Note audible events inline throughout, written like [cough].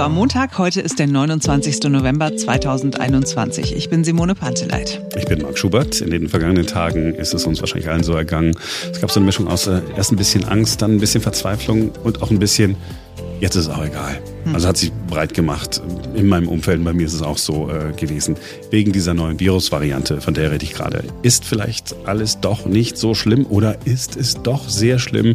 Hallo am Montag. Heute ist der 29. November 2021. Ich bin Simone Panteleit. Ich bin Marc Schubert. In den vergangenen Tagen ist es uns wahrscheinlich allen so ergangen. Es gab so eine Mischung aus äh, erst ein bisschen Angst, dann ein bisschen Verzweiflung und auch ein bisschen Jetzt ist es auch egal. Hm. Also hat sich breit gemacht. In meinem Umfeld, bei mir ist es auch so äh, gewesen. Wegen dieser neuen Virusvariante, von der rede ich gerade. Ist vielleicht alles doch nicht so schlimm oder ist es doch sehr schlimm?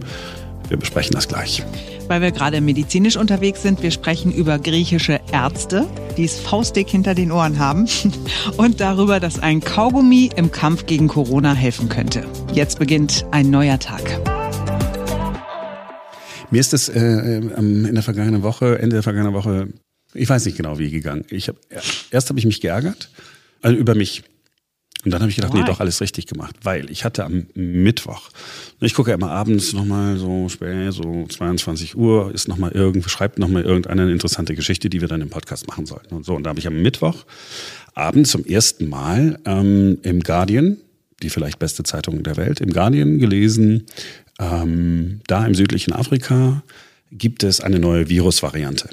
Wir besprechen das gleich. Weil wir gerade medizinisch unterwegs sind, wir sprechen über griechische Ärzte, die es faustdick hinter den Ohren haben [laughs] und darüber, dass ein Kaugummi im Kampf gegen Corona helfen könnte. Jetzt beginnt ein neuer Tag. Mir ist es äh, in der vergangenen Woche, Ende der vergangenen Woche, ich weiß nicht genau wie gegangen. Ich hab, erst habe ich mich geärgert, also über mich. Und dann habe ich gedacht, Why? nee, doch alles richtig gemacht, weil ich hatte am Mittwoch, ich gucke ja immer abends nochmal so spät, so 22 Uhr, ist nochmal irgendwo, schreibt nochmal irgendeine interessante Geschichte, die wir dann im Podcast machen sollten und so. Und da habe ich am Mittwoch abends zum ersten Mal ähm, im Guardian, die vielleicht beste Zeitung der Welt, im Guardian gelesen, ähm, da im südlichen Afrika gibt es eine neue Virusvariante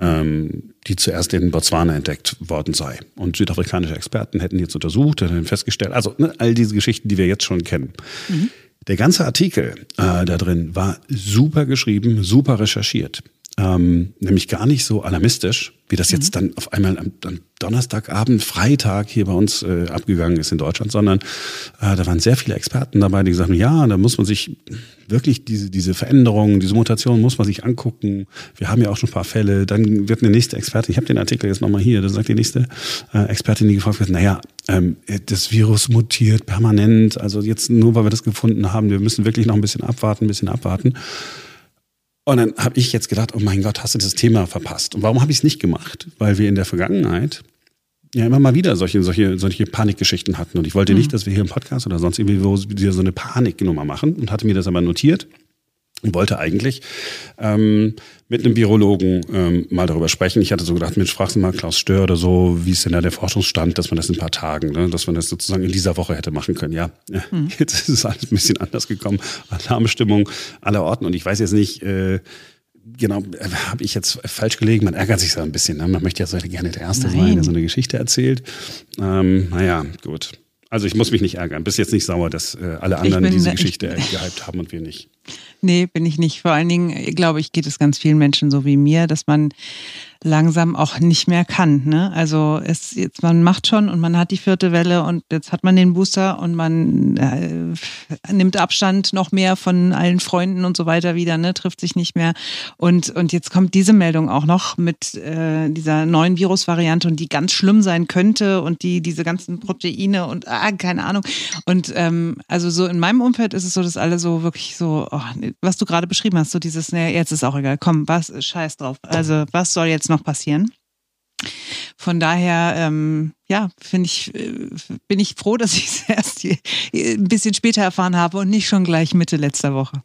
ähm, die zuerst in Botswana entdeckt worden sei. Und südafrikanische Experten hätten jetzt untersucht, hätten festgestellt, also ne, all diese Geschichten, die wir jetzt schon kennen. Mhm. Der ganze Artikel äh, da drin war super geschrieben, super recherchiert. Ähm, nämlich gar nicht so alarmistisch, wie das jetzt mhm. dann auf einmal am, am Donnerstagabend, Freitag hier bei uns äh, abgegangen ist in Deutschland, sondern äh, da waren sehr viele Experten dabei, die gesagt haben, ja, da muss man sich wirklich diese, diese Veränderungen, diese Mutationen muss man sich angucken. Wir haben ja auch schon ein paar Fälle. Dann wird eine nächste Expertin, ich habe den Artikel jetzt nochmal hier, da sagt die nächste äh, Expertin, die gefragt wird, naja, ähm, das Virus mutiert permanent, also jetzt nur, weil wir das gefunden haben, wir müssen wirklich noch ein bisschen abwarten, ein bisschen abwarten. Und dann habe ich jetzt gedacht, oh mein Gott, hast du das Thema verpasst? Und warum habe ich es nicht gemacht? Weil wir in der Vergangenheit ja immer mal wieder solche, solche, solche Panikgeschichten hatten. Und ich wollte mhm. nicht, dass wir hier im Podcast oder sonst irgendwie so eine Paniknummer machen und hatte mir das aber notiert und wollte eigentlich ähm, mit einem Virologen ähm, mal darüber sprechen. Ich hatte so gedacht, Mensch, fragst du mal Klaus Stör oder so, wie ist denn da der Forschungsstand, dass man das in ein paar Tagen, ne, dass man das sozusagen in dieser Woche hätte machen können. Ja, [laughs] mhm. jetzt ist es alles ein bisschen anders gekommen. Alarmstimmung aller Orten. Und ich weiß jetzt nicht, äh, genau, äh, habe ich jetzt falsch gelegen. Man ärgert sich so ein bisschen. Ne? Man möchte ja so gerne der Erste Nein. sein, der so eine Geschichte erzählt. Ähm, naja, gut. Also ich muss mich nicht ärgern. Bist jetzt nicht sauer, dass äh, alle anderen diese Geschichte gehypt haben und wir nicht. Nee, bin ich nicht. Vor allen Dingen, glaube ich, geht es ganz vielen Menschen so wie mir, dass man langsam auch nicht mehr kann. Ne? Also es jetzt man macht schon und man hat die vierte Welle und jetzt hat man den Booster und man äh, nimmt Abstand noch mehr von allen Freunden und so weiter wieder, ne? trifft sich nicht mehr und und jetzt kommt diese Meldung auch noch mit äh, dieser neuen Virusvariante und die ganz schlimm sein könnte und die diese ganzen Proteine und ah, keine Ahnung und ähm, also so in meinem Umfeld ist es so, dass alle so wirklich so oh, was du gerade beschrieben hast, so dieses, naja, jetzt ist auch egal, komm, was, scheiß drauf. Also, was soll jetzt noch passieren? Von daher, ähm, ja, finde ich, äh, bin ich froh, dass ich es [laughs] erst hier, ein bisschen später erfahren habe und nicht schon gleich Mitte letzter Woche.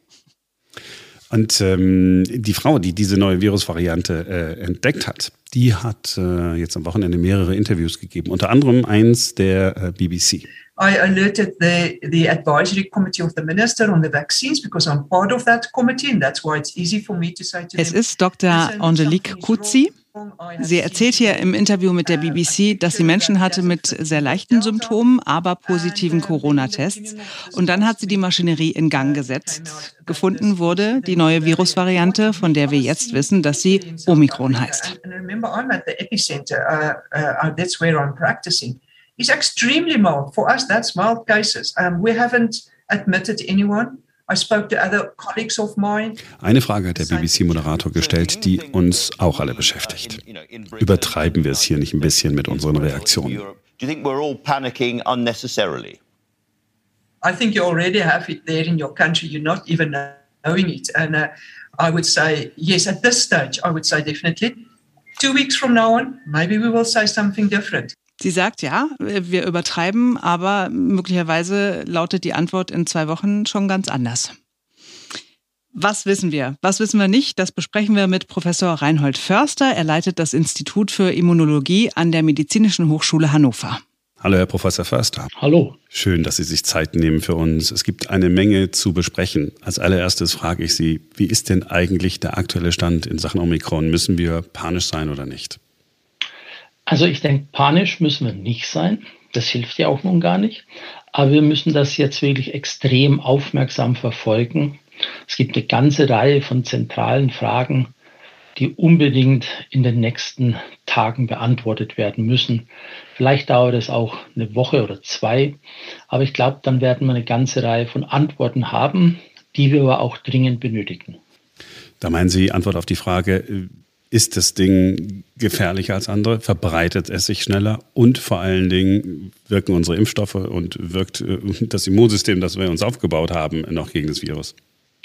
Und ähm, die Frau, die diese neue Virusvariante äh, entdeckt hat, die hat äh, jetzt am Wochenende mehrere Interviews gegeben, unter anderem eins der äh, BBC. I alerted the, the advisory committee of the minister on the vaccines because I'm part of that committee and that's why it's easy for me to say to Es ist Dr. Angelique Kutzi. Sie erzählt hier im Interview mit der BBC, dass sie Menschen hatte mit sehr leichten Symptomen, aber positiven Corona-Tests. Und dann hat sie die Maschinerie in Gang gesetzt. Gefunden wurde die neue Virusvariante, von der wir jetzt wissen, dass sie Omikron heißt is extremely mild. For us, that's mild cases. Um, we haven't admitted anyone. Eine Frage hat der BBC-Moderator gestellt, die uns auch alle beschäftigt. Übertreiben wir es hier nicht ein bisschen mit unseren Reaktionen? I think you already have it there in your country. You're not even knowing it. And uh, I would say, yes, at this stage, I would say definitely. Two weeks from now on, maybe we will say something different. Sie sagt, ja, wir übertreiben, aber möglicherweise lautet die Antwort in zwei Wochen schon ganz anders. Was wissen wir? Was wissen wir nicht? Das besprechen wir mit Professor Reinhold Förster. Er leitet das Institut für Immunologie an der Medizinischen Hochschule Hannover. Hallo, Herr Professor Förster. Hallo. Schön, dass Sie sich Zeit nehmen für uns. Es gibt eine Menge zu besprechen. Als allererstes frage ich Sie, wie ist denn eigentlich der aktuelle Stand in Sachen Omikron? Müssen wir panisch sein oder nicht? Also ich denke, panisch müssen wir nicht sein. Das hilft ja auch nun gar nicht. Aber wir müssen das jetzt wirklich extrem aufmerksam verfolgen. Es gibt eine ganze Reihe von zentralen Fragen, die unbedingt in den nächsten Tagen beantwortet werden müssen. Vielleicht dauert es auch eine Woche oder zwei, aber ich glaube, dann werden wir eine ganze Reihe von Antworten haben, die wir aber auch dringend benötigen. Da meinen Sie Antwort auf die Frage, ist das Ding gefährlicher als andere? Verbreitet es sich schneller? Und vor allen Dingen wirken unsere Impfstoffe und wirkt äh, das Immunsystem, das wir uns aufgebaut haben, noch gegen das Virus?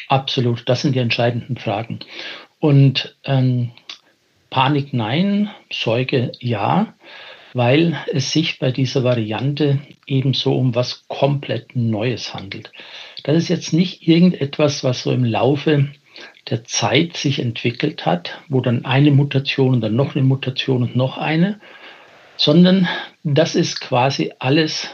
Absolut, das sind die entscheidenden Fragen. Und ähm, Panik nein, Sorge ja, weil es sich bei dieser Variante ebenso um was komplett Neues handelt. Das ist jetzt nicht irgendetwas, was so im Laufe der Zeit sich entwickelt hat, wo dann eine Mutation und dann noch eine Mutation und noch eine, sondern das ist quasi alles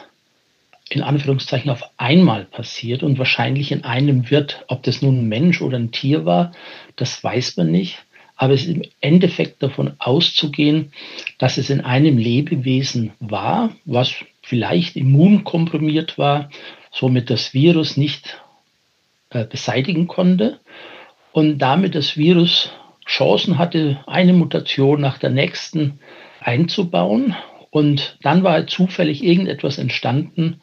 in Anführungszeichen auf einmal passiert und wahrscheinlich in einem wird, ob das nun ein Mensch oder ein Tier war, das weiß man nicht. Aber es ist im Endeffekt davon auszugehen, dass es in einem Lebewesen war, was vielleicht immunkomprimiert war, somit das Virus nicht äh, beseitigen konnte und damit das Virus Chancen hatte, eine Mutation nach der nächsten einzubauen und dann war halt zufällig irgendetwas entstanden,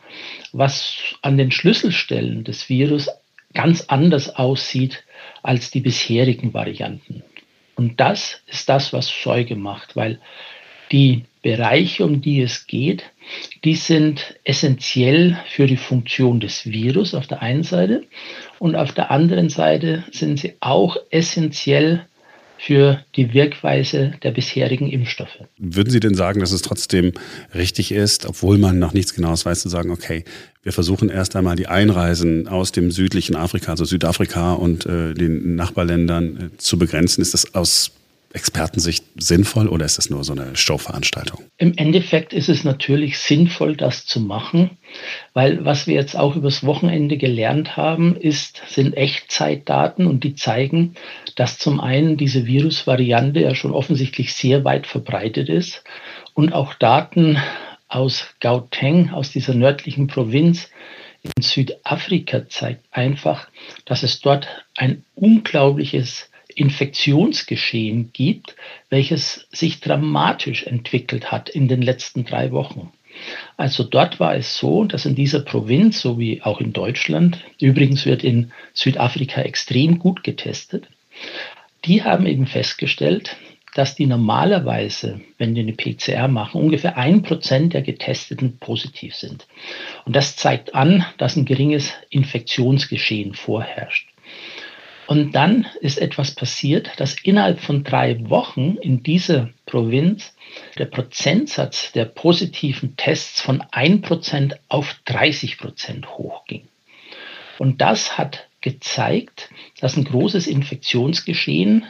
was an den Schlüsselstellen des Virus ganz anders aussieht als die bisherigen Varianten. Und das ist das, was Sorge macht, weil die Bereiche, um die es geht, die sind essentiell für die Funktion des Virus auf der einen Seite und auf der anderen Seite sind sie auch essentiell für die Wirkweise der bisherigen Impfstoffe. Würden Sie denn sagen, dass es trotzdem richtig ist, obwohl man noch nichts Genaues weiß, zu sagen, okay, wir versuchen erst einmal die Einreisen aus dem südlichen Afrika, also Südafrika und äh, den Nachbarländern äh, zu begrenzen? Ist das aus Expertensicht sinnvoll oder ist das nur so eine Showveranstaltung? Im Endeffekt ist es natürlich sinnvoll, das zu machen, weil was wir jetzt auch übers Wochenende gelernt haben, ist, sind Echtzeitdaten und die zeigen, dass zum einen diese Virusvariante ja schon offensichtlich sehr weit verbreitet ist und auch Daten aus Gauteng, aus dieser nördlichen Provinz, in Südafrika zeigt einfach, dass es dort ein unglaubliches Infektionsgeschehen gibt, welches sich dramatisch entwickelt hat in den letzten drei Wochen. Also dort war es so, dass in dieser Provinz, so wie auch in Deutschland, übrigens wird in Südafrika extrem gut getestet, die haben eben festgestellt, dass die normalerweise, wenn die eine PCR machen, ungefähr ein Prozent der Getesteten positiv sind. Und das zeigt an, dass ein geringes Infektionsgeschehen vorherrscht. Und dann ist etwas passiert, dass innerhalb von drei Wochen in dieser Provinz der Prozentsatz der positiven Tests von 1% auf 30% hochging. Und das hat gezeigt, dass ein großes Infektionsgeschehen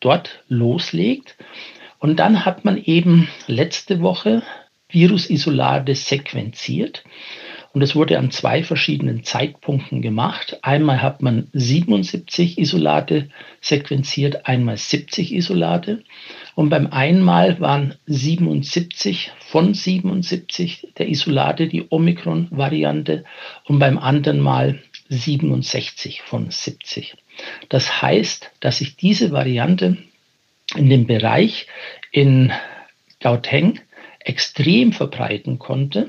dort loslegt. Und dann hat man eben letzte Woche Virusisolate sequenziert und es wurde an zwei verschiedenen Zeitpunkten gemacht. Einmal hat man 77 Isolate sequenziert, einmal 70 Isolate. Und beim einen Mal waren 77 von 77 der Isolate die Omikron-Variante und beim anderen Mal 67 von 70. Das heißt, dass sich diese Variante in dem Bereich in Gauteng extrem verbreiten konnte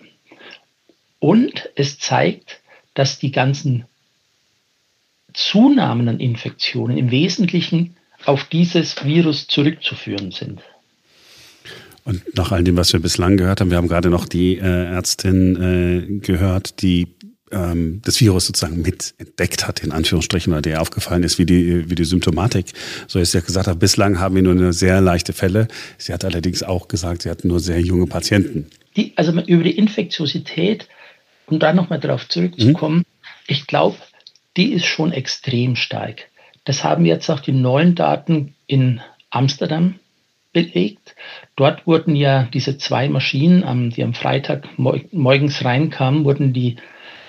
und es zeigt, dass die ganzen Zunahmen an Infektionen im Wesentlichen auf dieses Virus zurückzuführen sind. Und nach all dem, was wir bislang gehört haben, wir haben gerade noch die äh, Ärztin äh, gehört, die ähm, das Virus sozusagen mit entdeckt hat, in Anführungsstrichen, oder der aufgefallen ist, wie die, wie die Symptomatik. So ist ja gesagt hat, bislang haben wir nur eine sehr leichte Fälle. Sie hat allerdings auch gesagt, sie hat nur sehr junge Patienten. Die, also über die Infektiosität um da nochmal darauf zurückzukommen, mhm. ich glaube, die ist schon extrem stark. Das haben jetzt auch die neuen Daten in Amsterdam belegt. Dort wurden ja diese zwei Maschinen, die am Freitag morgens reinkamen, wurden die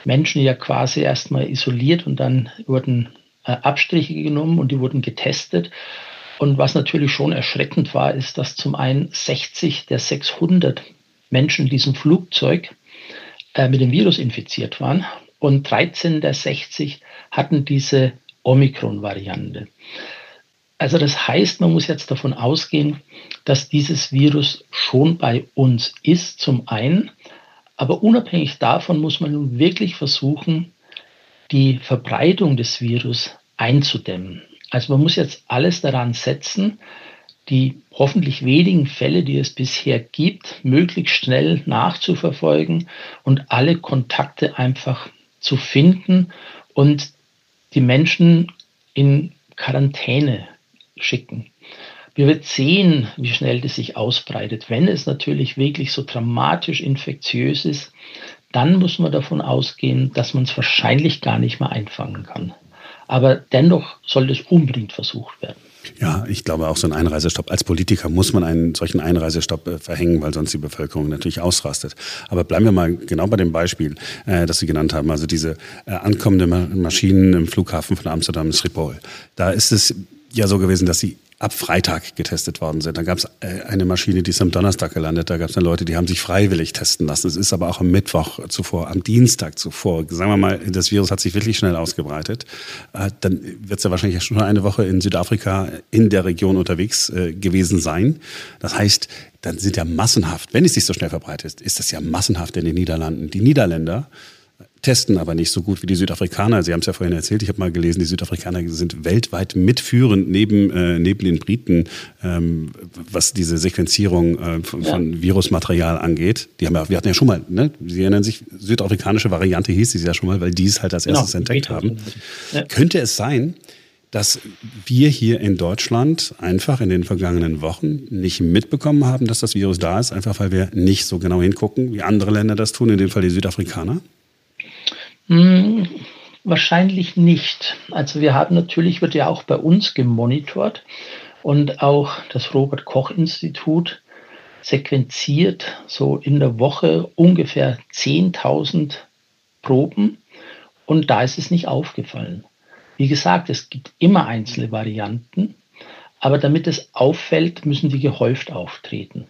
Menschen ja quasi erstmal isoliert und dann wurden äh, Abstriche genommen und die wurden getestet. Und was natürlich schon erschreckend war, ist, dass zum einen 60 der 600 Menschen in diesem Flugzeug äh, mit dem Virus infiziert waren und 13 der 60 hatten diese Omikron-Variante. Also das heißt, man muss jetzt davon ausgehen, dass dieses Virus schon bei uns ist, zum einen, aber unabhängig davon muss man nun wirklich versuchen, die Verbreitung des Virus einzudämmen. Also man muss jetzt alles daran setzen, die hoffentlich wenigen Fälle, die es bisher gibt, möglichst schnell nachzuverfolgen und alle Kontakte einfach zu finden und die Menschen in Quarantäne schicken. Wir werden sehen, wie schnell das sich ausbreitet. Wenn es natürlich wirklich so dramatisch infektiös ist, dann muss man davon ausgehen, dass man es wahrscheinlich gar nicht mehr einfangen kann. Aber dennoch soll es unbedingt versucht werden. Ja, ich glaube auch so ein Einreisestopp. Als Politiker muss man einen solchen Einreisestopp äh, verhängen, weil sonst die Bevölkerung natürlich ausrastet. Aber bleiben wir mal genau bei dem Beispiel, äh, das Sie genannt haben. Also diese äh, ankommenden Maschinen im Flughafen von Amsterdam Schiphol. Da ist es ja so gewesen, dass sie ab Freitag getestet worden sind. Dann gab es äh, eine Maschine, die ist am Donnerstag gelandet. Da gab es dann Leute, die haben sich freiwillig testen lassen. Es ist aber auch am Mittwoch zuvor, am Dienstag zuvor. Sagen wir mal, das Virus hat sich wirklich schnell ausgebreitet. Äh, dann wird es ja wahrscheinlich schon eine Woche in Südafrika in der Region unterwegs äh, gewesen sein. Das heißt, dann sind ja massenhaft, wenn es sich so schnell verbreitet, ist das ja massenhaft in den Niederlanden. Die Niederländer testen aber nicht so gut wie die Südafrikaner. Sie haben es ja vorhin erzählt, ich habe mal gelesen, die Südafrikaner sind weltweit mitführend neben, äh, neben den Briten, ähm, was diese Sequenzierung äh, von, ja. von, Virusmaterial angeht. Die haben ja, wir hatten ja schon mal, ne? Sie erinnern sich, südafrikanische Variante hieß sie ja schon mal, weil die es halt als genau, erstes genau, entdeckt haben. Ja. Könnte es sein, dass wir hier in Deutschland einfach in den vergangenen Wochen nicht mitbekommen haben, dass das Virus da ist, einfach weil wir nicht so genau hingucken, wie andere Länder das tun, in dem Fall die Südafrikaner? Hm, wahrscheinlich nicht. Also wir haben natürlich, wird ja auch bei uns gemonitort und auch das Robert Koch Institut sequenziert so in der Woche ungefähr 10.000 Proben und da ist es nicht aufgefallen. Wie gesagt, es gibt immer einzelne Varianten, aber damit es auffällt, müssen die gehäuft auftreten.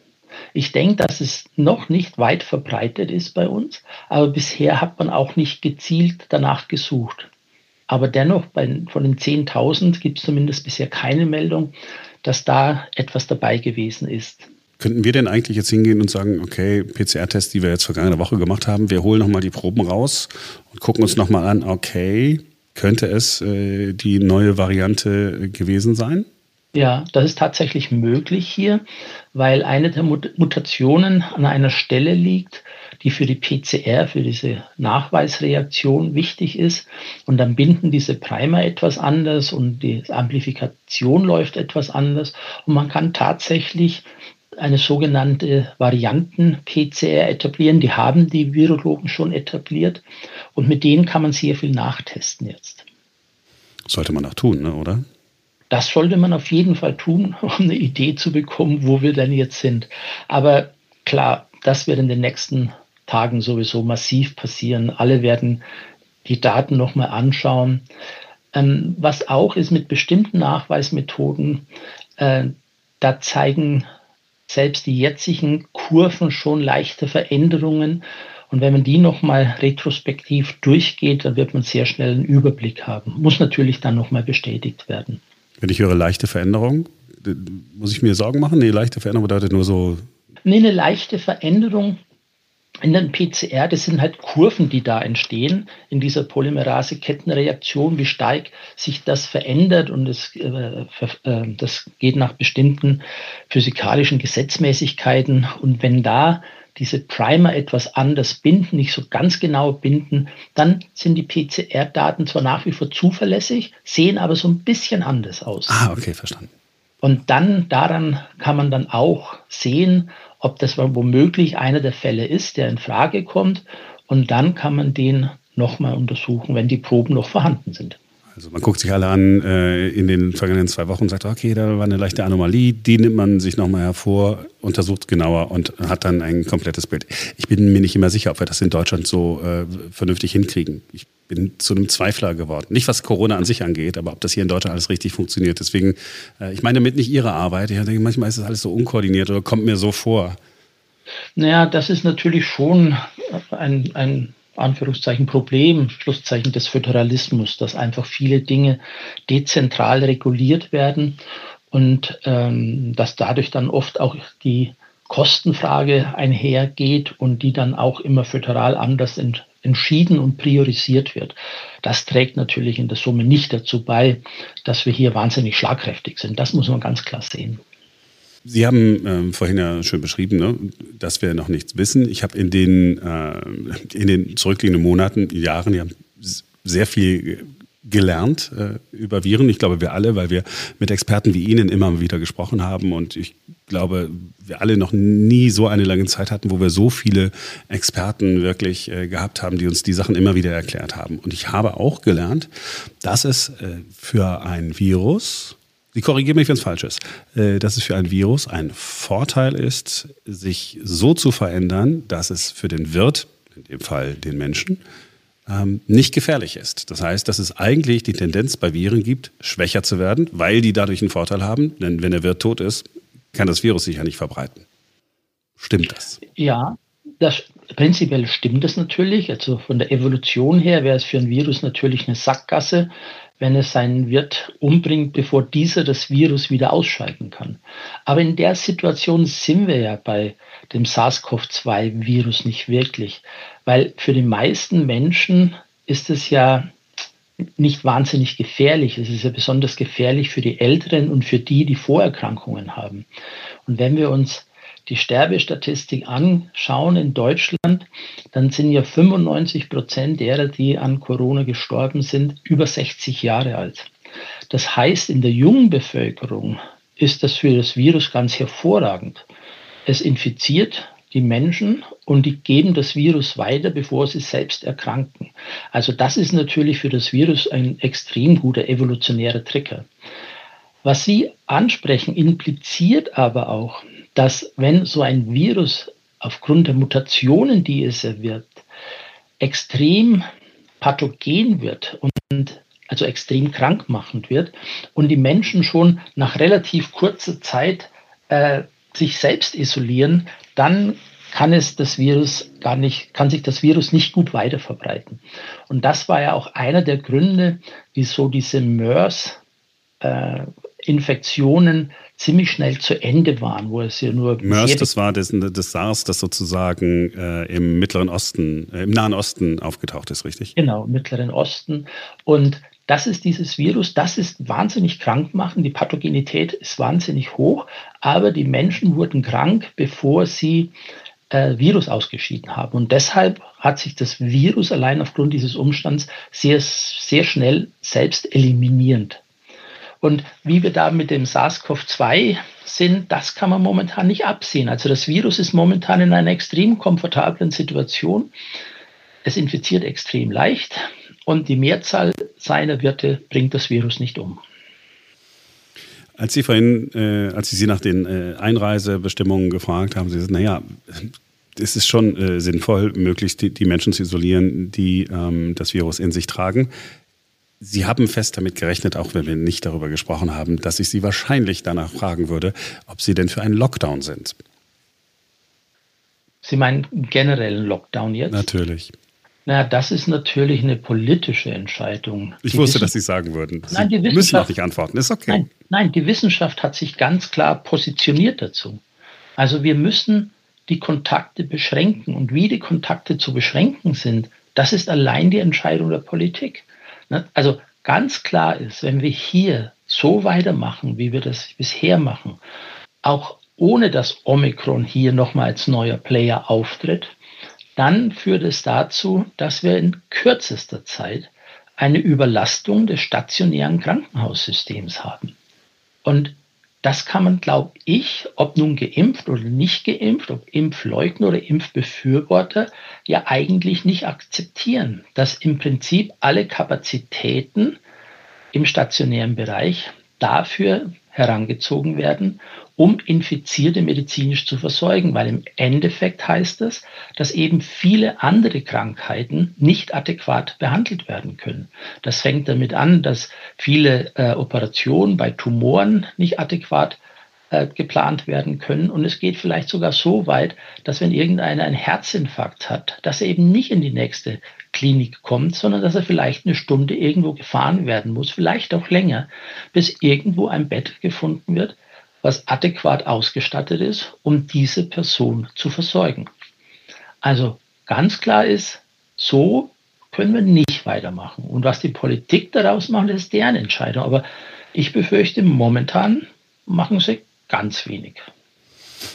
Ich denke, dass es noch nicht weit verbreitet ist bei uns, aber bisher hat man auch nicht gezielt danach gesucht. Aber dennoch, bei, von den 10.000 gibt es zumindest bisher keine Meldung, dass da etwas dabei gewesen ist. Könnten wir denn eigentlich jetzt hingehen und sagen, okay, PCR-Test, die wir jetzt vergangene Woche gemacht haben, wir holen nochmal die Proben raus und gucken uns nochmal an, okay, könnte es äh, die neue Variante gewesen sein? Ja, das ist tatsächlich möglich hier, weil eine der Mutationen an einer Stelle liegt, die für die PCR, für diese Nachweisreaktion wichtig ist. Und dann binden diese Primer etwas anders und die Amplifikation läuft etwas anders. Und man kann tatsächlich eine sogenannte Varianten-PCR etablieren. Die haben die Virologen schon etabliert. Und mit denen kann man sehr viel nachtesten jetzt. Sollte man auch tun, ne, oder? Das sollte man auf jeden Fall tun, [laughs] um eine Idee zu bekommen, wo wir denn jetzt sind. Aber klar, das wird in den nächsten Tagen sowieso massiv passieren. Alle werden die Daten nochmal anschauen. Ähm, was auch ist mit bestimmten Nachweismethoden, äh, da zeigen selbst die jetzigen Kurven schon leichte Veränderungen. Und wenn man die nochmal retrospektiv durchgeht, dann wird man sehr schnell einen Überblick haben. Muss natürlich dann nochmal bestätigt werden. Wenn ich höre leichte Veränderung, muss ich mir Sorgen machen? Nee, leichte Veränderung bedeutet nur so. Nee, eine leichte Veränderung in den PCR, das sind halt Kurven, die da entstehen in dieser Polymerase-Kettenreaktion, wie stark sich das verändert und das, äh, äh, das geht nach bestimmten physikalischen Gesetzmäßigkeiten. Und wenn da diese Primer etwas anders binden, nicht so ganz genau binden, dann sind die PCR-Daten zwar nach wie vor zuverlässig, sehen aber so ein bisschen anders aus. Ah, okay, verstanden. Und dann daran kann man dann auch sehen, ob das womöglich einer der Fälle ist, der in Frage kommt. Und dann kann man den nochmal untersuchen, wenn die Proben noch vorhanden sind. Also man guckt sich alle an äh, in den vergangenen zwei Wochen und sagt, okay, da war eine leichte Anomalie, die nimmt man sich nochmal hervor, untersucht genauer und hat dann ein komplettes Bild. Ich bin mir nicht immer sicher, ob wir das in Deutschland so äh, vernünftig hinkriegen. Ich bin zu einem Zweifler geworden. Nicht was Corona an sich angeht, aber ob das hier in Deutschland alles richtig funktioniert. Deswegen, äh, ich meine damit nicht Ihre Arbeit. Ich denke, manchmal ist das alles so unkoordiniert oder kommt mir so vor. Naja, das ist natürlich schon ein, ein Anführungszeichen Problem, Schlusszeichen des Föderalismus, dass einfach viele Dinge dezentral reguliert werden und ähm, dass dadurch dann oft auch die Kostenfrage einhergeht und die dann auch immer föderal anders ent entschieden und priorisiert wird. Das trägt natürlich in der Summe nicht dazu bei, dass wir hier wahnsinnig schlagkräftig sind. Das muss man ganz klar sehen. Sie haben ähm, vorhin ja schön beschrieben, ne, dass wir noch nichts wissen. Ich habe in den, äh, in den zurückliegenden Monaten, Jahren ja sehr viel gelernt äh, über Viren. Ich glaube, wir alle, weil wir mit Experten wie Ihnen immer wieder gesprochen haben. Und ich glaube, wir alle noch nie so eine lange Zeit hatten, wo wir so viele Experten wirklich äh, gehabt haben, die uns die Sachen immer wieder erklärt haben. Und ich habe auch gelernt, dass es äh, für ein Virus Sie korrigieren mich, wenn es falsch ist, äh, dass es für ein Virus ein Vorteil ist, sich so zu verändern, dass es für den Wirt, in dem Fall den Menschen, ähm, nicht gefährlich ist. Das heißt, dass es eigentlich die Tendenz bei Viren gibt, schwächer zu werden, weil die dadurch einen Vorteil haben. Denn wenn der Wirt tot ist, kann das Virus sich ja nicht verbreiten. Stimmt das? Ja, das, prinzipiell stimmt das natürlich. Also von der Evolution her wäre es für ein Virus natürlich eine Sackgasse, wenn es seinen Wirt umbringt, bevor dieser das Virus wieder ausschalten kann. Aber in der Situation sind wir ja bei dem SARS-CoV-2-Virus nicht wirklich, weil für die meisten Menschen ist es ja nicht wahnsinnig gefährlich. Es ist ja besonders gefährlich für die Älteren und für die, die Vorerkrankungen haben. Und wenn wir uns die Sterbestatistik anschauen in Deutschland, dann sind ja 95 Prozent derer, die an Corona gestorben sind, über 60 Jahre alt. Das heißt, in der jungen Bevölkerung ist das für das Virus ganz hervorragend. Es infiziert die Menschen und die geben das Virus weiter, bevor sie selbst erkranken. Also das ist natürlich für das Virus ein extrem guter evolutionärer Trigger. Was Sie ansprechen, impliziert aber auch, dass wenn so ein Virus aufgrund der Mutationen, die es erwirbt, extrem pathogen wird und also extrem krankmachend wird und die Menschen schon nach relativ kurzer Zeit äh, sich selbst isolieren, dann kann es das Virus gar nicht, kann sich das Virus nicht gut weiter verbreiten. Und das war ja auch einer der Gründe, wieso diese MERS äh, ziemlich schnell zu Ende waren, wo es ja nur. MERS, das war das, das SARS, das sozusagen äh, im Mittleren Osten, äh, im Nahen Osten aufgetaucht ist, richtig? Genau, im Mittleren Osten. Und das ist dieses Virus, das ist wahnsinnig krank machen. Die Pathogenität ist wahnsinnig hoch, aber die Menschen wurden krank, bevor sie äh, Virus ausgeschieden haben. Und deshalb hat sich das Virus allein aufgrund dieses Umstands sehr, sehr schnell selbst eliminierend und wie wir da mit dem SARS-CoV-2 sind, das kann man momentan nicht absehen. Also das Virus ist momentan in einer extrem komfortablen Situation. Es infiziert extrem leicht und die Mehrzahl seiner Wirte bringt das Virus nicht um. Als Sie vorhin, äh, als Sie nach den äh, Einreisebestimmungen gefragt haben, Sie gesagt, naja, es ist schon äh, sinnvoll, möglichst die, die, Menschen zu isolieren, die ähm, das Virus in sich tragen. Sie haben fest damit gerechnet, auch wenn wir nicht darüber gesprochen haben, dass ich Sie wahrscheinlich danach fragen würde, ob Sie denn für einen Lockdown sind. Sie meinen generellen Lockdown jetzt? Natürlich. Na, das ist natürlich eine politische Entscheidung. Ich die wusste, dass Sie sagen würden. Sie nein, die müssen auch nicht antworten, ist okay. Nein, nein, die Wissenschaft hat sich ganz klar positioniert dazu. Also wir müssen die Kontakte beschränken. Und wie die Kontakte zu beschränken sind, das ist allein die Entscheidung der Politik. Ne? Also ganz klar ist, wenn wir hier so weitermachen, wie wir das bisher machen, auch ohne dass Omikron hier nochmal als neuer Player auftritt, dann führt es dazu, dass wir in kürzester Zeit eine Überlastung des stationären Krankenhaussystems haben. Und das kann man, glaube ich, ob nun geimpft oder nicht geimpft, ob Impfleugner oder Impfbefürworter, ja eigentlich nicht akzeptieren, dass im Prinzip alle Kapazitäten im stationären Bereich dafür herangezogen werden, um Infizierte medizinisch zu versorgen, weil im Endeffekt heißt es, dass eben viele andere Krankheiten nicht adäquat behandelt werden können. Das fängt damit an, dass viele äh, Operationen bei Tumoren nicht adäquat äh, geplant werden können. Und es geht vielleicht sogar so weit, dass wenn irgendeiner einen Herzinfarkt hat, dass er eben nicht in die nächste Klinik kommt, sondern dass er vielleicht eine Stunde irgendwo gefahren werden muss, vielleicht auch länger, bis irgendwo ein Bett gefunden wird, was adäquat ausgestattet ist, um diese Person zu versorgen. Also ganz klar ist, so können wir nicht weitermachen. Und was die Politik daraus macht, ist deren Entscheidung. Aber ich befürchte, momentan machen sie ganz wenig.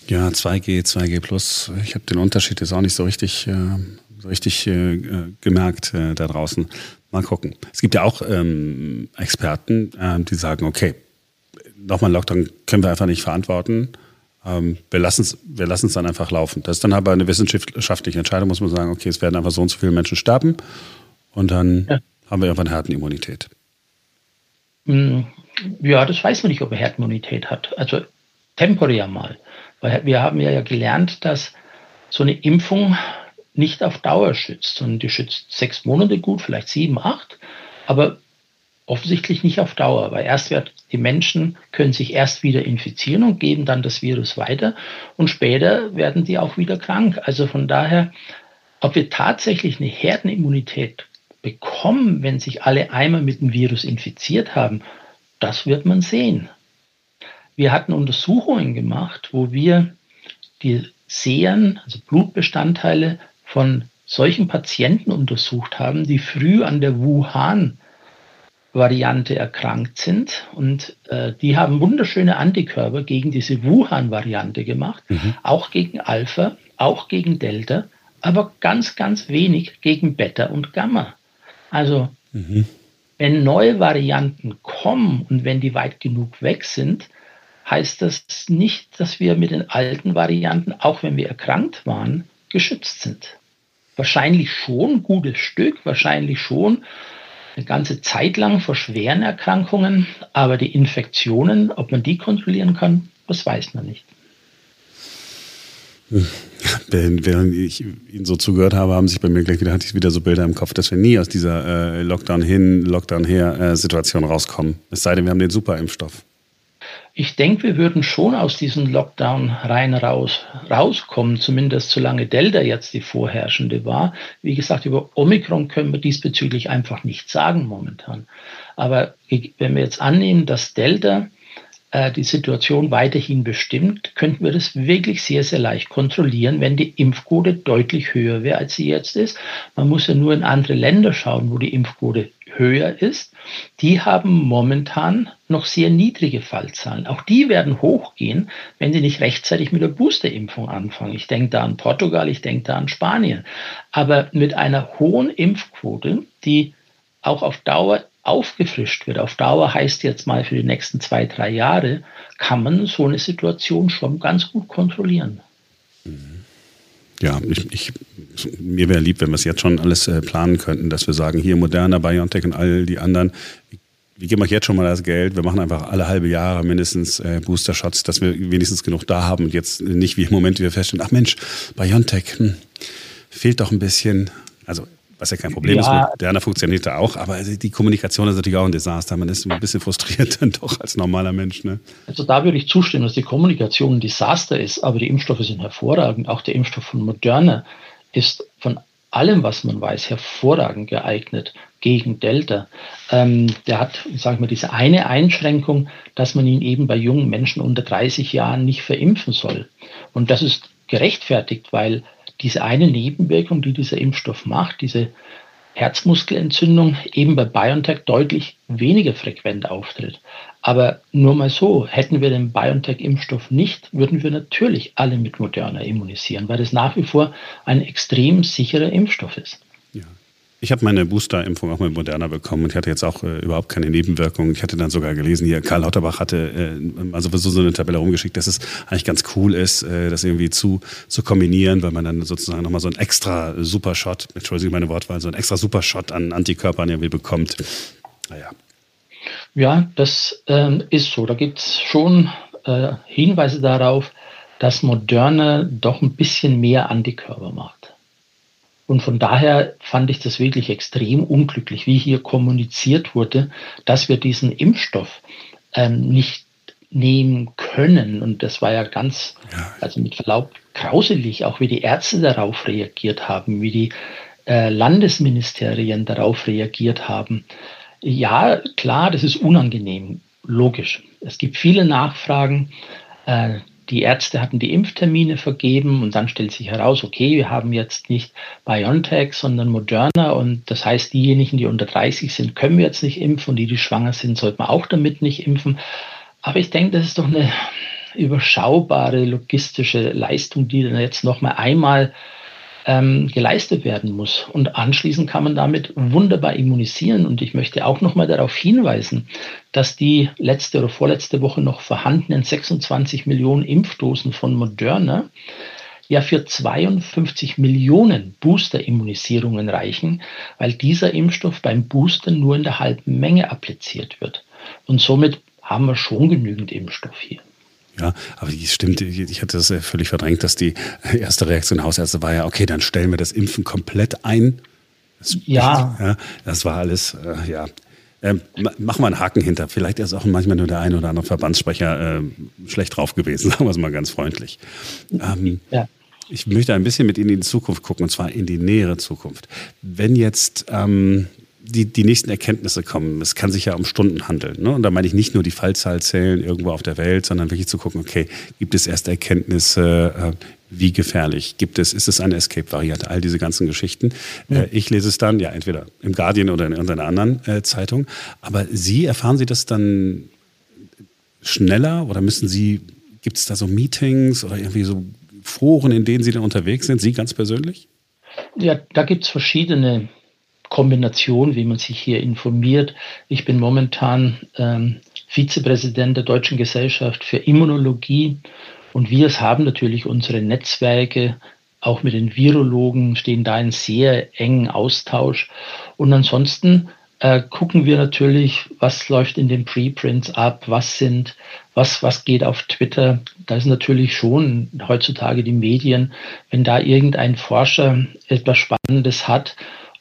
Ja, 2G, 2G Plus. Ich habe den Unterschied jetzt auch nicht so richtig, äh, so richtig äh, gemerkt äh, da draußen. Mal gucken. Es gibt ja auch ähm, Experten, äh, die sagen, okay, nochmal Lockdown können wir einfach nicht verantworten. Ähm, wir lassen es wir lassen's dann einfach laufen. Das ist dann aber eine wissenschaftliche Entscheidung, muss man sagen, okay, es werden einfach so und so viele Menschen sterben und dann ja. haben wir irgendwann Herdenimmunität. Hm, ja, das weiß man nicht, ob er Herdenimmunität hat. Also temporär mal. Weil wir haben ja gelernt, dass so eine Impfung nicht auf Dauer schützt, sondern die schützt sechs Monate gut, vielleicht sieben, acht. Aber offensichtlich nicht auf Dauer, weil erst wird, die Menschen können sich erst wieder infizieren und geben dann das Virus weiter und später werden die auch wieder krank. Also von daher, ob wir tatsächlich eine Herdenimmunität bekommen, wenn sich alle einmal mit dem Virus infiziert haben, das wird man sehen. Wir hatten Untersuchungen gemacht, wo wir die Seren, also Blutbestandteile von solchen Patienten untersucht haben, die früh an der Wuhan Variante erkrankt sind. Und äh, die haben wunderschöne Antikörper gegen diese Wuhan-Variante gemacht, mhm. auch gegen Alpha, auch gegen Delta, aber ganz, ganz wenig gegen Beta und Gamma. Also mhm. wenn neue Varianten kommen und wenn die weit genug weg sind, heißt das nicht, dass wir mit den alten Varianten, auch wenn wir erkrankt waren, geschützt sind. Wahrscheinlich schon ein gutes Stück, wahrscheinlich schon eine ganze Zeit lang vor schweren Erkrankungen, aber die Infektionen, ob man die kontrollieren kann, das weiß man nicht. Während ich Ihnen so zugehört habe, haben sich bei mir gleich wieder, hatte ich wieder so Bilder im Kopf, dass wir nie aus dieser äh, Lockdown hin, Lockdown her äh, Situation rauskommen. Es sei denn, wir haben den Superimpfstoff. Ich denke, wir würden schon aus diesem Lockdown rein raus, rauskommen, zumindest solange Delta jetzt die vorherrschende war. Wie gesagt, über Omikron können wir diesbezüglich einfach nichts sagen momentan. Aber wenn wir jetzt annehmen, dass Delta äh, die Situation weiterhin bestimmt, könnten wir das wirklich sehr, sehr leicht kontrollieren, wenn die Impfquote deutlich höher wäre, als sie jetzt ist. Man muss ja nur in andere Länder schauen, wo die Impfquote höher ist, die haben momentan noch sehr niedrige Fallzahlen. Auch die werden hochgehen, wenn sie nicht rechtzeitig mit der Boosterimpfung anfangen. Ich denke da an Portugal, ich denke da an Spanien. Aber mit einer hohen Impfquote, die auch auf Dauer aufgefrischt wird, auf Dauer heißt jetzt mal für die nächsten zwei, drei Jahre, kann man so eine Situation schon ganz gut kontrollieren. Mhm ja, ich, ich, mir wäre lieb, wenn wir es jetzt schon alles äh, planen könnten, dass wir sagen, hier Moderna, BioNTech und all die anderen, wir geben euch jetzt schon mal das Geld, wir machen einfach alle halbe Jahre mindestens äh, Booster-Shots, dass wir wenigstens genug da haben und jetzt nicht wie im Moment, wie wir feststellen, ach Mensch, BioNTech, hm, fehlt doch ein bisschen. Also was ja kein Problem ja. ist, Moderna funktioniert da auch, aber die Kommunikation ist natürlich auch ein Desaster. Man ist ein bisschen frustriert [laughs] dann doch als normaler Mensch. Ne? Also da würde ich zustimmen, dass die Kommunikation ein Desaster ist, aber die Impfstoffe sind hervorragend. Auch der Impfstoff von Moderna ist von allem, was man weiß, hervorragend geeignet gegen Delta. Ähm, der hat, sagen wir, diese eine Einschränkung, dass man ihn eben bei jungen Menschen unter 30 Jahren nicht verimpfen soll. Und das ist gerechtfertigt, weil diese eine Nebenwirkung, die dieser Impfstoff macht, diese Herzmuskelentzündung, eben bei BioNTech deutlich weniger frequent auftritt. Aber nur mal so, hätten wir den BioNTech-Impfstoff nicht, würden wir natürlich alle mit Moderna immunisieren, weil das nach wie vor ein extrem sicherer Impfstoff ist. Ich habe meine Booster-Impfung auch mit Moderna bekommen und ich hatte jetzt auch äh, überhaupt keine Nebenwirkungen. Ich hatte dann sogar gelesen, hier Karl Lauterbach hatte äh, also so eine Tabelle rumgeschickt, dass es eigentlich ganz cool ist, äh, das irgendwie zu, zu kombinieren, weil man dann sozusagen nochmal so einen extra Supershot, entschuldige meine Wortwahl, so einen extra Supershot an Antikörpern irgendwie bekommt. Naja. Ja, das ähm, ist so. Da gibt es schon äh, Hinweise darauf, dass Moderne doch ein bisschen mehr Antikörper macht. Und von daher fand ich das wirklich extrem unglücklich, wie hier kommuniziert wurde, dass wir diesen Impfstoff ähm, nicht nehmen können. Und das war ja ganz, also mit Verlaub, grauselig, auch wie die Ärzte darauf reagiert haben, wie die äh, Landesministerien darauf reagiert haben. Ja, klar, das ist unangenehm, logisch. Es gibt viele Nachfragen. Äh, die Ärzte hatten die Impftermine vergeben und dann stellt sich heraus, okay, wir haben jetzt nicht BioNTech, sondern Moderna und das heißt, diejenigen, die unter 30 sind, können wir jetzt nicht impfen und die, die schwanger sind, sollten wir auch damit nicht impfen. Aber ich denke, das ist doch eine überschaubare logistische Leistung, die dann jetzt noch mal einmal ähm, geleistet werden muss. Und anschließend kann man damit wunderbar immunisieren. Und ich möchte auch noch mal darauf hinweisen, dass die letzte oder vorletzte Woche noch vorhandenen 26 Millionen Impfdosen von Moderna ja für 52 Millionen Booster-Immunisierungen reichen, weil dieser Impfstoff beim Booster nur in der halben Menge appliziert wird. Und somit haben wir schon genügend Impfstoff hier. Ja, aber es stimmt, ich hatte das völlig verdrängt, dass die erste Reaktion der Hausärzte war ja, okay, dann stellen wir das Impfen komplett ein. Das, ja. ja. Das war alles, äh, ja. Ähm, mach mal einen Haken hinter. Vielleicht ist auch manchmal nur der eine oder andere Verbandssprecher äh, schlecht drauf gewesen, [laughs] sagen wir es mal ganz freundlich. Ähm, ja. Ich möchte ein bisschen mit Ihnen in die Zukunft gucken, und zwar in die nähere Zukunft. Wenn jetzt ähm, die, die nächsten Erkenntnisse kommen. Es kann sich ja um Stunden handeln. Ne? Und da meine ich nicht nur die Fallzahl zählen irgendwo auf der Welt, sondern wirklich zu gucken, okay, gibt es erste Erkenntnisse, äh, wie gefährlich gibt es, ist es eine Escape-Variante, all diese ganzen Geschichten. Ja. Äh, ich lese es dann, ja, entweder im Guardian oder in irgendeiner anderen äh, Zeitung. Aber Sie, erfahren Sie das dann schneller oder müssen Sie, gibt es da so Meetings oder irgendwie so Foren, in denen Sie dann unterwegs sind, Sie ganz persönlich? Ja, da gibt es verschiedene Kombination, wie man sich hier informiert. Ich bin momentan ähm, Vizepräsident der Deutschen Gesellschaft für Immunologie und wir haben natürlich unsere Netzwerke, auch mit den Virologen, stehen da in sehr engen Austausch. Und ansonsten äh, gucken wir natürlich, was läuft in den Preprints ab, was sind, was, was geht auf Twitter. Da ist natürlich schon heutzutage die Medien, wenn da irgendein Forscher etwas Spannendes hat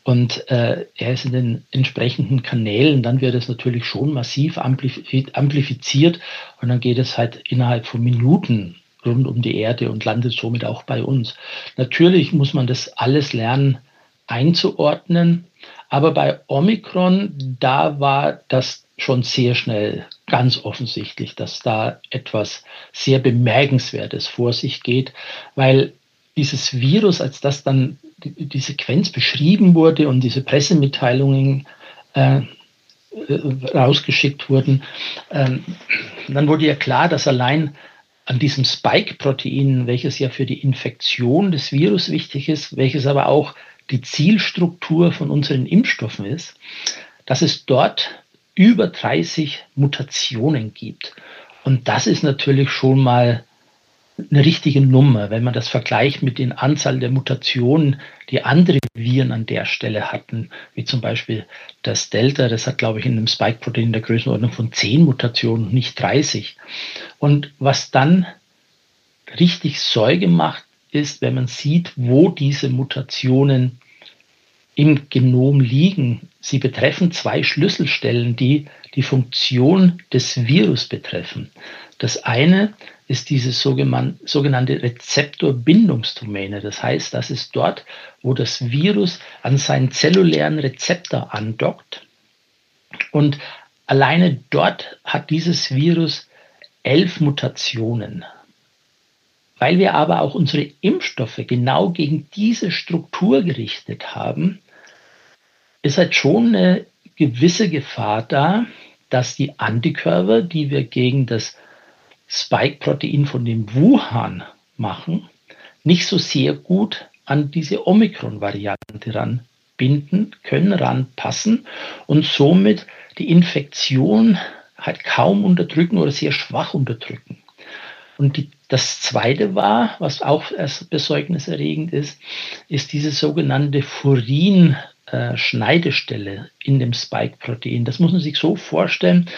und äh, er ist in den entsprechenden Kanälen, dann wird es natürlich schon massiv amplifiziert und dann geht es halt innerhalb von Minuten rund um die Erde und landet somit auch bei uns. Natürlich muss man das alles lernen einzuordnen, aber bei Omikron, da war das schon sehr schnell ganz offensichtlich, dass da etwas sehr Bemerkenswertes vor sich geht, weil dieses Virus, als das dann die, Sequenz beschrieben wurde und diese Pressemitteilungen äh, äh, rausgeschickt wurden, ähm, dann wurde ja klar, dass allein an diesem Spike-Protein, welches ja für die Infektion des Virus wichtig ist, welches aber auch die Zielstruktur von unseren Impfstoffen ist, dass es dort über 30 Mutationen gibt. Und das ist natürlich schon mal eine richtige Nummer, wenn man das vergleicht mit den Anzahl der Mutationen, die andere Viren an der Stelle hatten, wie zum Beispiel das Delta, das hat, glaube ich, in einem Spike-Protein der Größenordnung von 10 Mutationen, nicht 30. Und was dann richtig Sorge macht, ist, wenn man sieht, wo diese Mutationen im Genom liegen. Sie betreffen zwei Schlüsselstellen, die die Funktion des Virus betreffen. Das eine ist diese sogenannte Rezeptorbindungsdomäne. Das heißt, das ist dort, wo das Virus an seinen zellulären Rezeptor andockt. Und alleine dort hat dieses Virus elf Mutationen. Weil wir aber auch unsere Impfstoffe genau gegen diese Struktur gerichtet haben, ist halt schon eine gewisse Gefahr da, dass die Antikörper, die wir gegen das Spike-Protein von dem Wuhan machen, nicht so sehr gut an diese Omikron-Variante ranbinden können, ranpassen und somit die Infektion halt kaum unterdrücken oder sehr schwach unterdrücken. Und die, das Zweite war, was auch besorgniserregend ist, ist diese sogenannte Furin- äh, in dem Spike-Protein. Das muss man sich so vorstellen.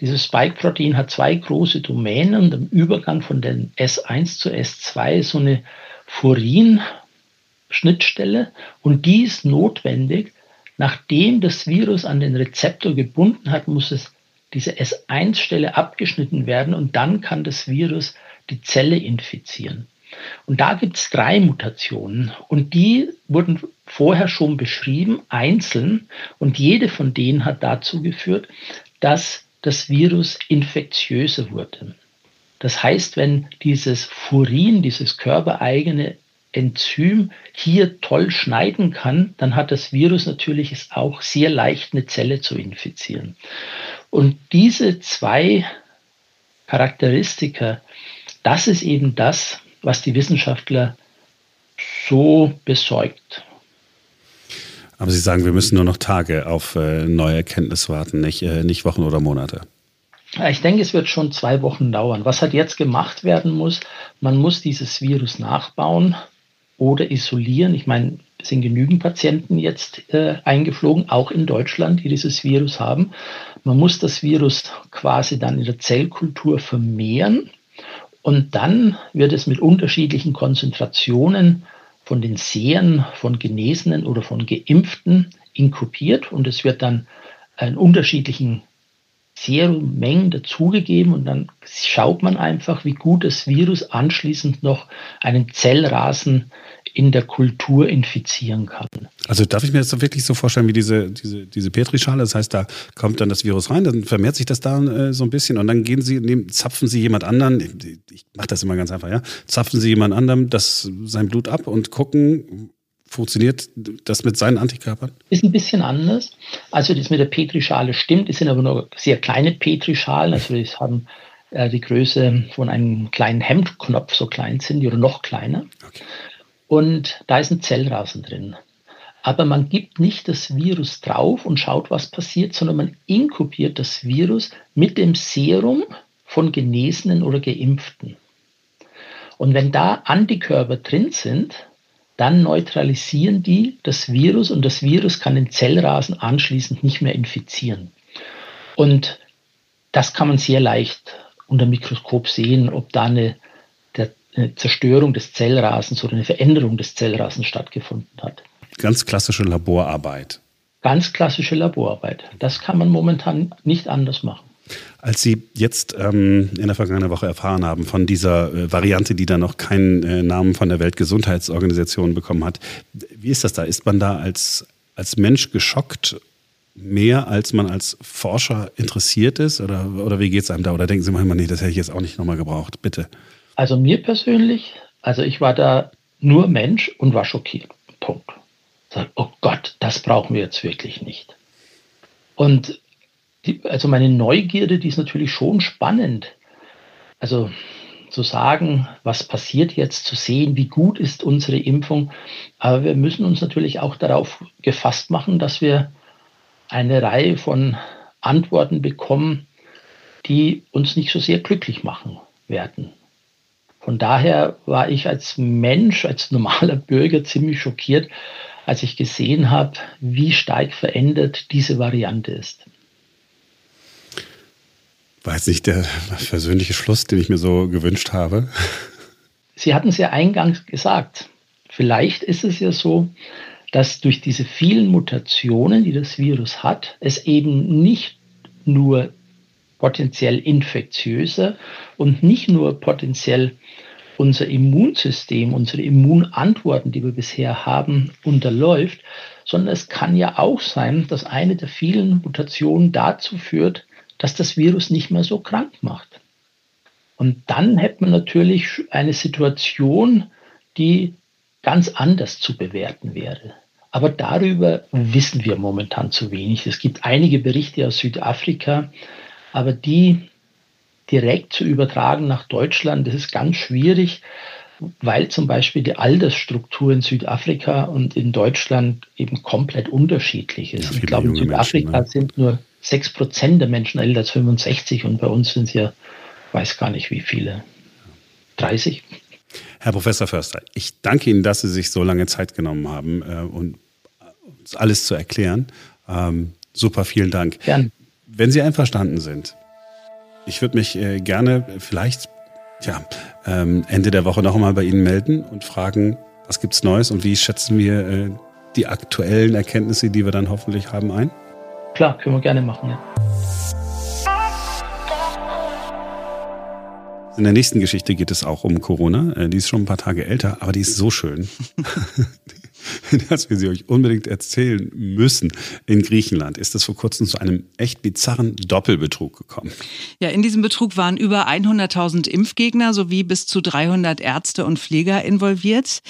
Dieses Spike-Protein hat zwei große Domänen und im Übergang von den S1 zu S2 so eine Furin-Schnittstelle und die ist notwendig. Nachdem das Virus an den Rezeptor gebunden hat, muss es diese S1-Stelle abgeschnitten werden und dann kann das Virus die Zelle infizieren. Und da gibt es drei Mutationen und die wurden vorher schon beschrieben, einzeln, und jede von denen hat dazu geführt, dass das Virus infektiöser wurde. Das heißt, wenn dieses Furin, dieses körpereigene Enzym hier toll schneiden kann, dann hat das Virus natürlich es auch sehr leicht, eine Zelle zu infizieren. Und diese zwei Charakteristika, das ist eben das, was die Wissenschaftler so besorgt. Aber Sie sagen, wir müssen nur noch Tage auf äh, neue Erkenntnis warten, nicht, äh, nicht Wochen oder Monate. Ich denke, es wird schon zwei Wochen dauern. Was halt jetzt gemacht werden muss, man muss dieses Virus nachbauen oder isolieren. Ich meine, es sind genügend Patienten jetzt äh, eingeflogen, auch in Deutschland, die dieses Virus haben. Man muss das Virus quasi dann in der Zellkultur vermehren und dann wird es mit unterschiedlichen Konzentrationen von den Sehern, von Genesenen oder von Geimpften inkubiert und es wird dann in unterschiedlichen Serummengen dazugegeben. Und dann schaut man einfach, wie gut das Virus anschließend noch einen Zellrasen in der Kultur infizieren kann. Also darf ich mir das wirklich so vorstellen wie diese, diese, diese Petrischale? Das heißt, da kommt dann das Virus rein, dann vermehrt sich das da äh, so ein bisschen und dann gehen Sie, nehmen, zapfen Sie jemand anderen, ich mache das immer ganz einfach, ja, zapfen Sie jemand anderem das, sein Blut ab und gucken, Funktioniert das mit seinen Antikörpern? Ist ein bisschen anders. Also das mit der Petrischale stimmt. Es sind aber nur sehr kleine Petrischalen. Also die haben äh, die Größe von einem kleinen Hemdknopf, so klein sind die oder noch kleiner. Okay. Und da ist ein Zellrasen drin. Aber man gibt nicht das Virus drauf und schaut, was passiert, sondern man inkubiert das Virus mit dem Serum von Genesenen oder Geimpften. Und wenn da Antikörper drin sind, dann neutralisieren die das Virus und das Virus kann den Zellrasen anschließend nicht mehr infizieren. Und das kann man sehr leicht unter Mikroskop sehen, ob da eine eine Zerstörung des Zellrasens oder eine Veränderung des Zellrasens stattgefunden hat. Ganz klassische Laborarbeit. Ganz klassische Laborarbeit. Das kann man momentan nicht anders machen. Als Sie jetzt ähm, in der vergangenen Woche erfahren haben von dieser äh, Variante, die da noch keinen äh, Namen von der Weltgesundheitsorganisation bekommen hat, wie ist das da? Ist man da als, als Mensch geschockt mehr, als man als Forscher interessiert ist? Oder, oder wie geht es einem da? Oder denken Sie manchmal, nee, das hätte ich jetzt auch nicht nochmal gebraucht, bitte? Also mir persönlich, also ich war da nur Mensch und war schockiert. Punkt. Sag, oh Gott, das brauchen wir jetzt wirklich nicht. Und die, also meine Neugierde, die ist natürlich schon spannend. Also zu sagen, was passiert jetzt, zu sehen, wie gut ist unsere Impfung. Aber wir müssen uns natürlich auch darauf gefasst machen, dass wir eine Reihe von Antworten bekommen, die uns nicht so sehr glücklich machen werden. Von daher war ich als Mensch, als normaler Bürger ziemlich schockiert, als ich gesehen habe, wie stark verändert diese Variante ist. War jetzt nicht der persönliche Schluss, den ich mir so gewünscht habe? Sie hatten es ja eingangs gesagt. Vielleicht ist es ja so, dass durch diese vielen Mutationen, die das Virus hat, es eben nicht nur potenziell infektiöser und nicht nur potenziell unser Immunsystem, unsere Immunantworten, die wir bisher haben, unterläuft, sondern es kann ja auch sein, dass eine der vielen Mutationen dazu führt, dass das Virus nicht mehr so krank macht. Und dann hätte man natürlich eine Situation, die ganz anders zu bewerten wäre. Aber darüber wissen wir momentan zu wenig. Es gibt einige Berichte aus Südafrika, aber die direkt zu übertragen nach Deutschland, das ist ganz schwierig, weil zum Beispiel die Altersstruktur in Südafrika und in Deutschland eben komplett unterschiedlich ist. Ja, ich glaube, in Südafrika Menschen, ne? sind nur 6 Prozent der Menschen älter als 65 und bei uns sind es ja, weiß gar nicht wie viele, 30. Herr Professor Förster, ich danke Ihnen, dass Sie sich so lange Zeit genommen haben äh, und uns alles zu erklären. Ähm, super, vielen Dank. Gern. Wenn Sie einverstanden sind, ich würde mich äh, gerne vielleicht ja, ähm, Ende der Woche noch einmal bei Ihnen melden und fragen, was gibt's Neues und wie schätzen wir äh, die aktuellen Erkenntnisse, die wir dann hoffentlich haben, ein? Klar, können wir gerne machen, ja. In der nächsten Geschichte geht es auch um Corona. Äh, die ist schon ein paar Tage älter, aber die ist so schön. [laughs] [laughs] dass wir sie euch unbedingt erzählen müssen. In Griechenland ist es vor kurzem zu einem echt bizarren Doppelbetrug gekommen. Ja, in diesem Betrug waren über 100.000 Impfgegner sowie bis zu 300 Ärzte und Pfleger involviert.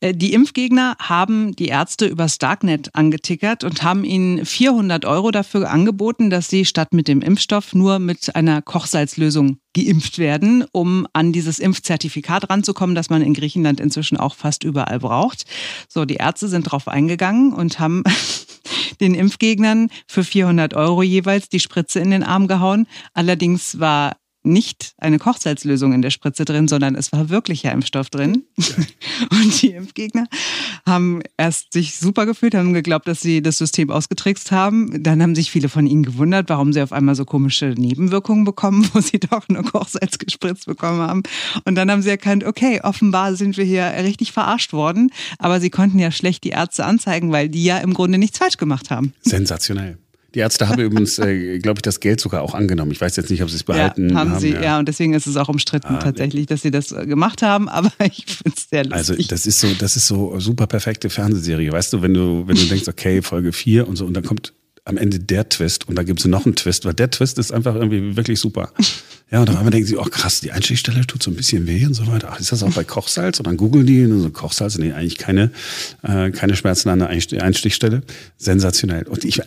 Äh, die Impfgegner haben die Ärzte über Darknet angetickert und haben ihnen 400 Euro dafür angeboten, dass sie statt mit dem Impfstoff nur mit einer Kochsalzlösung geimpft werden, um an dieses Impfzertifikat ranzukommen, das man in Griechenland inzwischen auch fast überall braucht. So, die Ärzte sind darauf eingegangen und haben [laughs] den Impfgegnern für 400 Euro jeweils die Spritze in den Arm gehauen. Allerdings war nicht eine Kochsalzlösung in der Spritze drin, sondern es war wirklicher Impfstoff drin. [laughs] Und die Impfgegner haben erst sich super gefühlt, haben geglaubt, dass sie das System ausgetrickst haben. Dann haben sich viele von ihnen gewundert, warum sie auf einmal so komische Nebenwirkungen bekommen, [laughs] wo sie doch nur Kochsalz gespritzt bekommen haben. Und dann haben sie erkannt, okay, offenbar sind wir hier richtig verarscht worden. Aber sie konnten ja schlecht die Ärzte anzeigen, weil die ja im Grunde nichts falsch gemacht haben. Sensationell. Die Ärzte haben übrigens, äh, glaube ich, das Geld sogar auch angenommen. Ich weiß jetzt nicht, ob sie es behalten ja, haben. haben sie, ja. ja. und deswegen ist es auch umstritten ah, tatsächlich, dass sie das äh, gemacht haben, [laughs] aber ich finde es sehr lustig. Also das ist so, das ist so super perfekte Fernsehserie. Weißt du, wenn du, wenn du denkst, okay, Folge 4 und so, und dann kommt am Ende der Twist und dann gibt es noch einen Twist, weil der Twist ist einfach irgendwie wirklich super. [laughs] Ja, und dann einmal denken sie, oh krass, die Einstichstelle tut so ein bisschen weh und so weiter. Ach, ist das auch bei Kochsalz? Und dann googeln die und so Kochsalz, nee, eigentlich keine, äh, keine Schmerzen an der Einstichstelle. Sensationell. Und ich,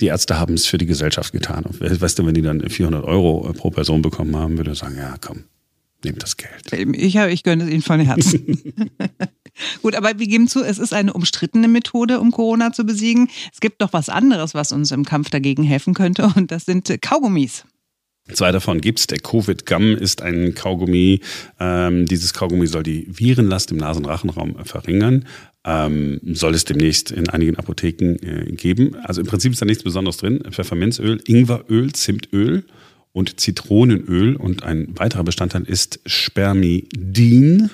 die Ärzte haben es für die Gesellschaft getan. Und weißt du, wenn die dann 400 Euro pro Person bekommen haben, würde ich sagen, ja, komm, nehmt das Geld. Ich, ich gönne es Ihnen von Herzen. [laughs] Gut, aber wir geben zu, es ist eine umstrittene Methode, um Corona zu besiegen. Es gibt doch was anderes, was uns im Kampf dagegen helfen könnte, und das sind Kaugummis. Zwei davon gibt's. Der Covid-Gum ist ein Kaugummi. Ähm, dieses Kaugummi soll die Virenlast im Nasenrachenraum verringern ähm, soll es demnächst in einigen Apotheken äh, geben. Also im Prinzip ist da nichts Besonderes drin. Pfefferminzöl, Ingweröl, Zimtöl und Zitronenöl. Und ein weiterer Bestandteil ist Spermidin.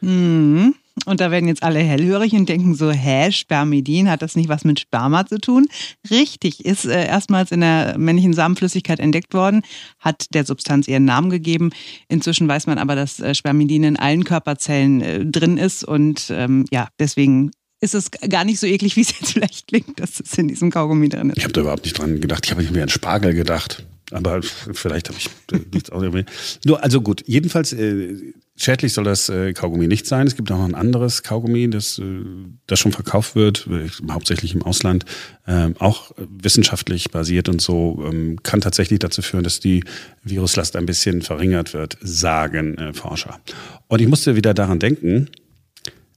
Mhm. Und da werden jetzt alle hellhörig und denken so, hä, Spermidin, hat das nicht was mit Sperma zu tun? Richtig, ist äh, erstmals in der männlichen Samenflüssigkeit entdeckt worden, hat der Substanz ihren Namen gegeben. Inzwischen weiß man aber, dass äh, Spermidin in allen Körperzellen äh, drin ist und ähm, ja, deswegen ist es gar nicht so eklig, wie es jetzt [laughs] vielleicht klingt, dass es in diesem Kaugummi drin ist. Ich habe da überhaupt nicht dran gedacht. Ich habe mir an Spargel gedacht. Aber vielleicht habe ich nichts auch Nur, also gut, jedenfalls äh, schädlich soll das äh, Kaugummi nicht sein. Es gibt auch noch ein anderes Kaugummi, das, äh, das schon verkauft wird, äh, hauptsächlich im Ausland, äh, auch wissenschaftlich basiert und so, ähm, kann tatsächlich dazu führen, dass die Viruslast ein bisschen verringert wird, sagen äh, Forscher. Und ich musste wieder daran denken,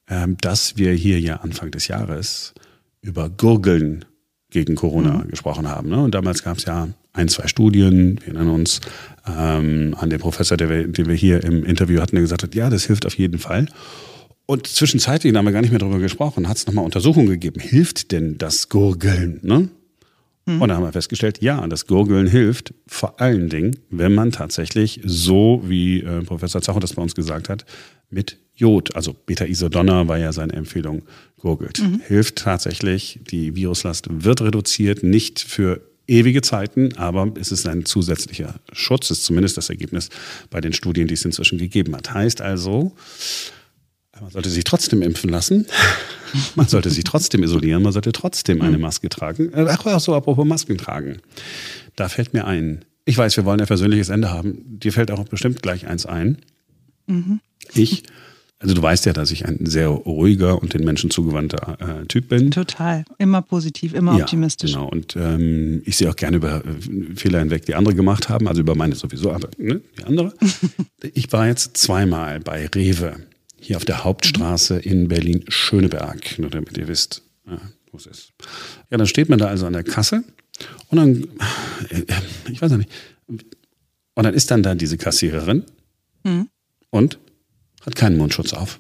äh, dass wir hier ja Anfang des Jahres über Gurgeln gegen Corona mhm. gesprochen haben. Ne? Und damals gab es ja ein, zwei Studien. Wir erinnern uns ähm, an den Professor, der den wir hier im Interview hatten, der gesagt hat, ja, das hilft auf jeden Fall. Und zwischenzeitlich, da haben wir gar nicht mehr darüber gesprochen, hat es nochmal Untersuchungen gegeben. Hilft denn das Gurgeln? Ne? Mhm. Und da haben wir festgestellt, ja, das Gurgeln hilft vor allen Dingen, wenn man tatsächlich so, wie äh, Professor Zacho das bei uns gesagt hat, mit Jod, also Beta-Isodonner war ja seine Empfehlung, gurgelt. Mhm. Hilft tatsächlich, die Viruslast wird reduziert, nicht für ewige Zeiten, aber es ist ein zusätzlicher Schutz, ist zumindest das Ergebnis bei den Studien, die es inzwischen gegeben hat. Heißt also, man sollte sich trotzdem impfen lassen, [laughs] man sollte sich trotzdem isolieren, man sollte trotzdem eine Maske tragen. Äh, ach so, apropos Masken tragen. Da fällt mir ein, ich weiß, wir wollen ein versöhnliches Ende haben, dir fällt auch bestimmt gleich eins ein. Mhm. Ich also du weißt ja, dass ich ein sehr ruhiger und den Menschen zugewandter äh, Typ bin. Total. Immer positiv, immer ja, optimistisch. Genau. Und ähm, ich sehe auch gerne über äh, Fehler hinweg, die andere gemacht haben. Also über meine sowieso, aber ne, die andere. [laughs] ich war jetzt zweimal bei Rewe, hier auf der Hauptstraße mhm. in Berlin-Schöneberg, nur damit ihr wisst, ja, wo es ist. Ja, dann steht man da also an der Kasse und dann, äh, ich weiß nicht, und dann ist dann da diese Kassiererin mhm. und hat keinen Mundschutz auf.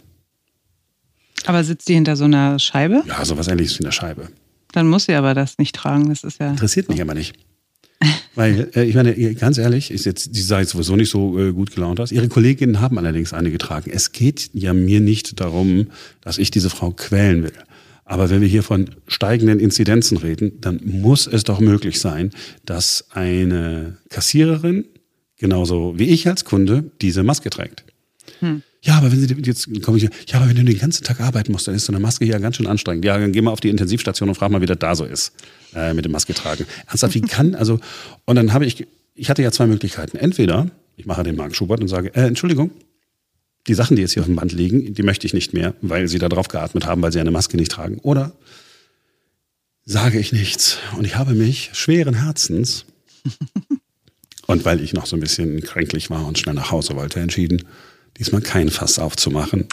Aber sitzt die hinter so einer Scheibe? Ja, sowas ähnliches wie eine Scheibe. Dann muss sie aber das nicht tragen. Das ist ja. Interessiert mich aber nicht. Weil, äh, ich meine, ganz ehrlich, ist jetzt, die sah jetzt sowieso nicht so äh, gut gelaunt aus. Ihre Kolleginnen haben allerdings eine getragen. Es geht ja mir nicht darum, dass ich diese Frau quälen will. Aber wenn wir hier von steigenden Inzidenzen reden, dann muss es doch möglich sein, dass eine Kassiererin, genauso wie ich als Kunde, diese Maske trägt. Hm. Ja, aber wenn Sie jetzt komme ich, ja, aber wenn du den ganzen Tag arbeiten musst, dann ist so eine Maske hier ganz schön anstrengend. Ja, dann geh mal auf die Intensivstation und frag mal, wie das da so ist äh, mit dem Maske tragen. Ernsthaft, wie kann also? Und dann habe ich, ich hatte ja zwei Möglichkeiten. Entweder ich mache den Mark Schubert und sage, äh, Entschuldigung, die Sachen, die jetzt hier auf dem Band liegen, die möchte ich nicht mehr, weil sie da drauf geatmet haben, weil sie eine Maske nicht tragen. Oder sage ich nichts. Und ich habe mich schweren Herzens [laughs] und weil ich noch so ein bisschen kränklich war und schnell nach Hause wollte, entschieden, diesmal kein Fass aufzumachen.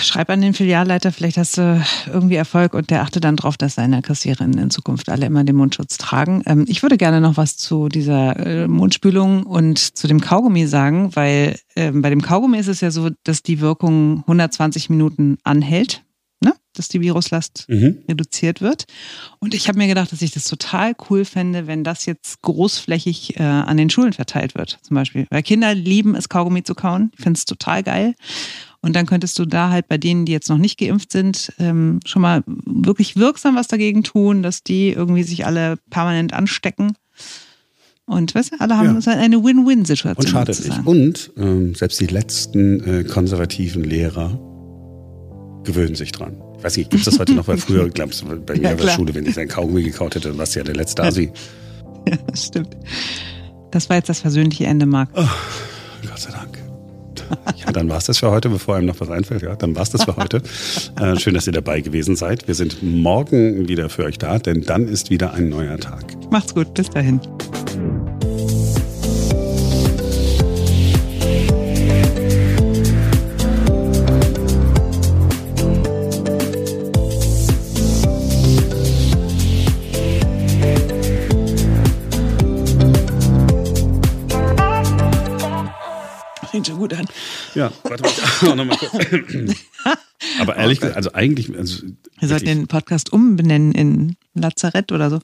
Schreib an den Filialleiter, vielleicht hast du irgendwie Erfolg und der achtet dann drauf, dass seine Kassiererinnen in Zukunft alle immer den Mundschutz tragen. Ähm, ich würde gerne noch was zu dieser äh, Mundspülung und zu dem Kaugummi sagen, weil ähm, bei dem Kaugummi ist es ja so, dass die Wirkung 120 Minuten anhält ne? dass die Viruslast mhm. reduziert wird. Und ich habe mir gedacht, dass ich das total cool fände, wenn das jetzt großflächig äh, an den Schulen verteilt wird, zum Beispiel. Weil Kinder lieben es, Kaugummi zu kauen. Ich finde es total geil. Und dann könntest du da halt bei denen, die jetzt noch nicht geimpft sind, ähm, schon mal wirklich wirksam was dagegen tun, dass die irgendwie sich alle permanent anstecken. Und weißt du, alle haben ja. eine Win-Win-Situation. Und schadet nicht. Und ähm, selbst die letzten äh, konservativen Lehrer gewöhnen sich dran. Ich weiß nicht, gibt es das heute noch? Weil früher, [laughs] glaubst du, bei mir ja, in der Schule, wenn ich ein Kaugummi gekaut hätte, dann warst du ja der letzte Asi. [laughs] Ja, das stimmt. Das war jetzt das versöhnliche Ende, Marc. Oh, Gott sei Dank. Ja, dann war es das für heute, bevor einem noch was einfällt. Ja, dann war es das für heute. [laughs] Äh, schön, dass ihr dabei gewesen seid. Wir sind morgen wieder für euch da, denn dann ist wieder ein neuer Tag. Macht's gut, bis dahin. Ja, warte mal, auch noch mal kurz. [laughs] Aber ehrlich gesagt, also eigentlich. Also Wir sollten den Podcast umbenennen in Lazarett oder so.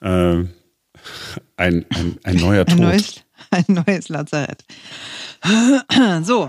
Äh, ein, ein, ein neuer Tod. Ein neues, ein neues Lazarett. So.